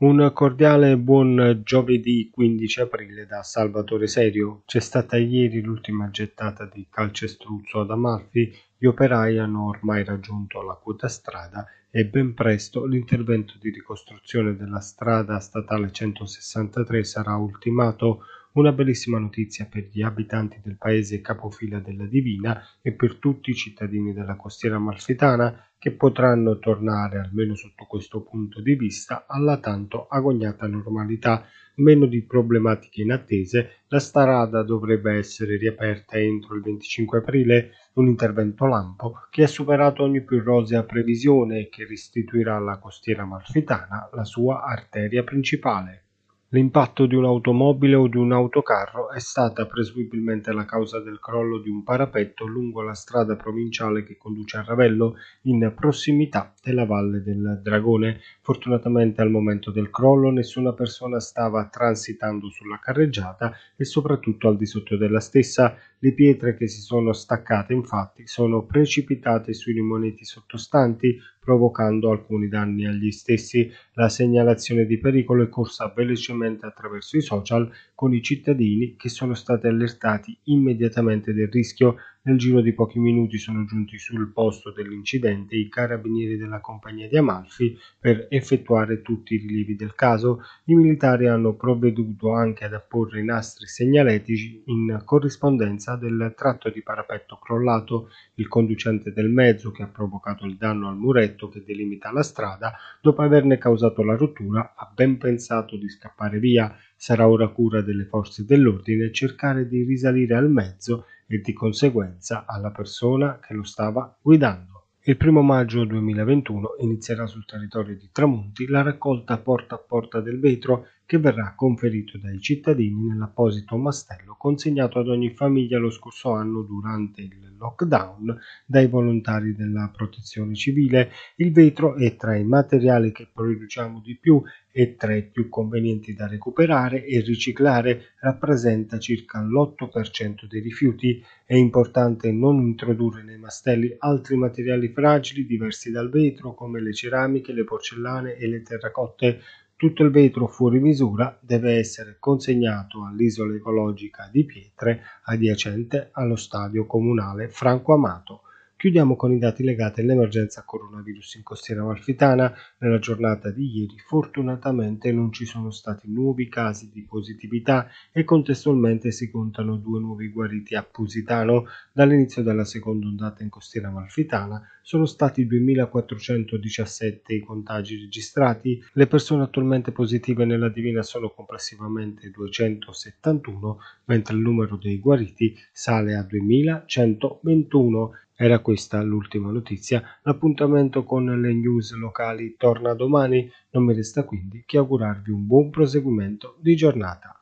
Un cordiale buon giovedì 15 aprile da Salvatore Serio. C'è stata ieri l'ultima gettata di calcestruzzo ad Amalfi, gli operai hanno ormai raggiunto la quota strada e ben presto l'intervento di ricostruzione della strada statale 163 sarà ultimato una bellissima notizia per gli abitanti del paese capofila della Divina e per tutti i cittadini della costiera amalfitana che potranno tornare, almeno sotto questo punto di vista, alla tanto agognata normalità. Meno di problematiche inattese, la strada dovrebbe essere riaperta entro il 25 aprile, un intervento lampo che ha superato ogni più rosea previsione e che restituirà alla costiera amalfitana la sua arteria principale. L'impatto di un'automobile o di un autocarro è stata presumibilmente la causa del crollo di un parapetto lungo la strada provinciale che conduce a Ravello, in prossimità della Valle del Dragone. Fortunatamente al momento del crollo nessuna persona stava transitando sulla carreggiata e soprattutto al di sotto della stessa. Le pietre che si sono staccate infatti sono precipitate sui limoneti sottostanti, provocando alcuni danni agli stessi. La segnalazione di pericolo è corsa velocemente attraverso i social con i cittadini che sono stati allertati immediatamente del rischio. Nel giro di pochi minuti sono giunti sul posto dell'incidente i carabinieri della compagnia di Amalfi per effettuare tutti i rilievi del caso. I militari hanno provveduto anche ad apporre i nastri segnaletici in corrispondenza del tratto di parapetto crollato. Il conducente del mezzo che ha provocato il danno al muretto che delimita la strada, dopo averne causato la rottura, ha ben pensato di scappare via. Sarà ora cura delle forze dell'ordine cercare di risalire al mezzo e di conseguenza alla persona che lo stava guidando. Il primo maggio 2021 inizierà sul territorio di Tramonti la raccolta porta a porta del vetro che verrà conferito dai cittadini nell'apposito mastello consegnato ad ogni famiglia lo scorso anno durante il lockdown dai volontari della protezione civile. Il vetro è tra i materiali che produciamo di più e tra i più convenienti da recuperare e riciclare, rappresenta circa l'8% dei rifiuti. È importante non introdurre nei mastelli altri materiali fragili diversi dal vetro come le ceramiche, le porcellane e le terracotte tutto il vetro fuori misura deve essere consegnato all'isola ecologica di Pietre adiacente allo stadio comunale Franco Amato. Chiudiamo con i dati legati all'emergenza coronavirus in costiera amalfitana. Nella giornata di ieri fortunatamente non ci sono stati nuovi casi di positività e contestualmente si contano due nuovi guariti a Pusitano. Dall'inizio della seconda ondata in costiera amalfitana sono stati 2417 i contagi registrati. Le persone attualmente positive nella Divina sono complessivamente 271, mentre il numero dei guariti sale a 2121. Era questa l'ultima notizia, l'appuntamento con le news locali torna domani, non mi resta quindi che augurarvi un buon proseguimento di giornata.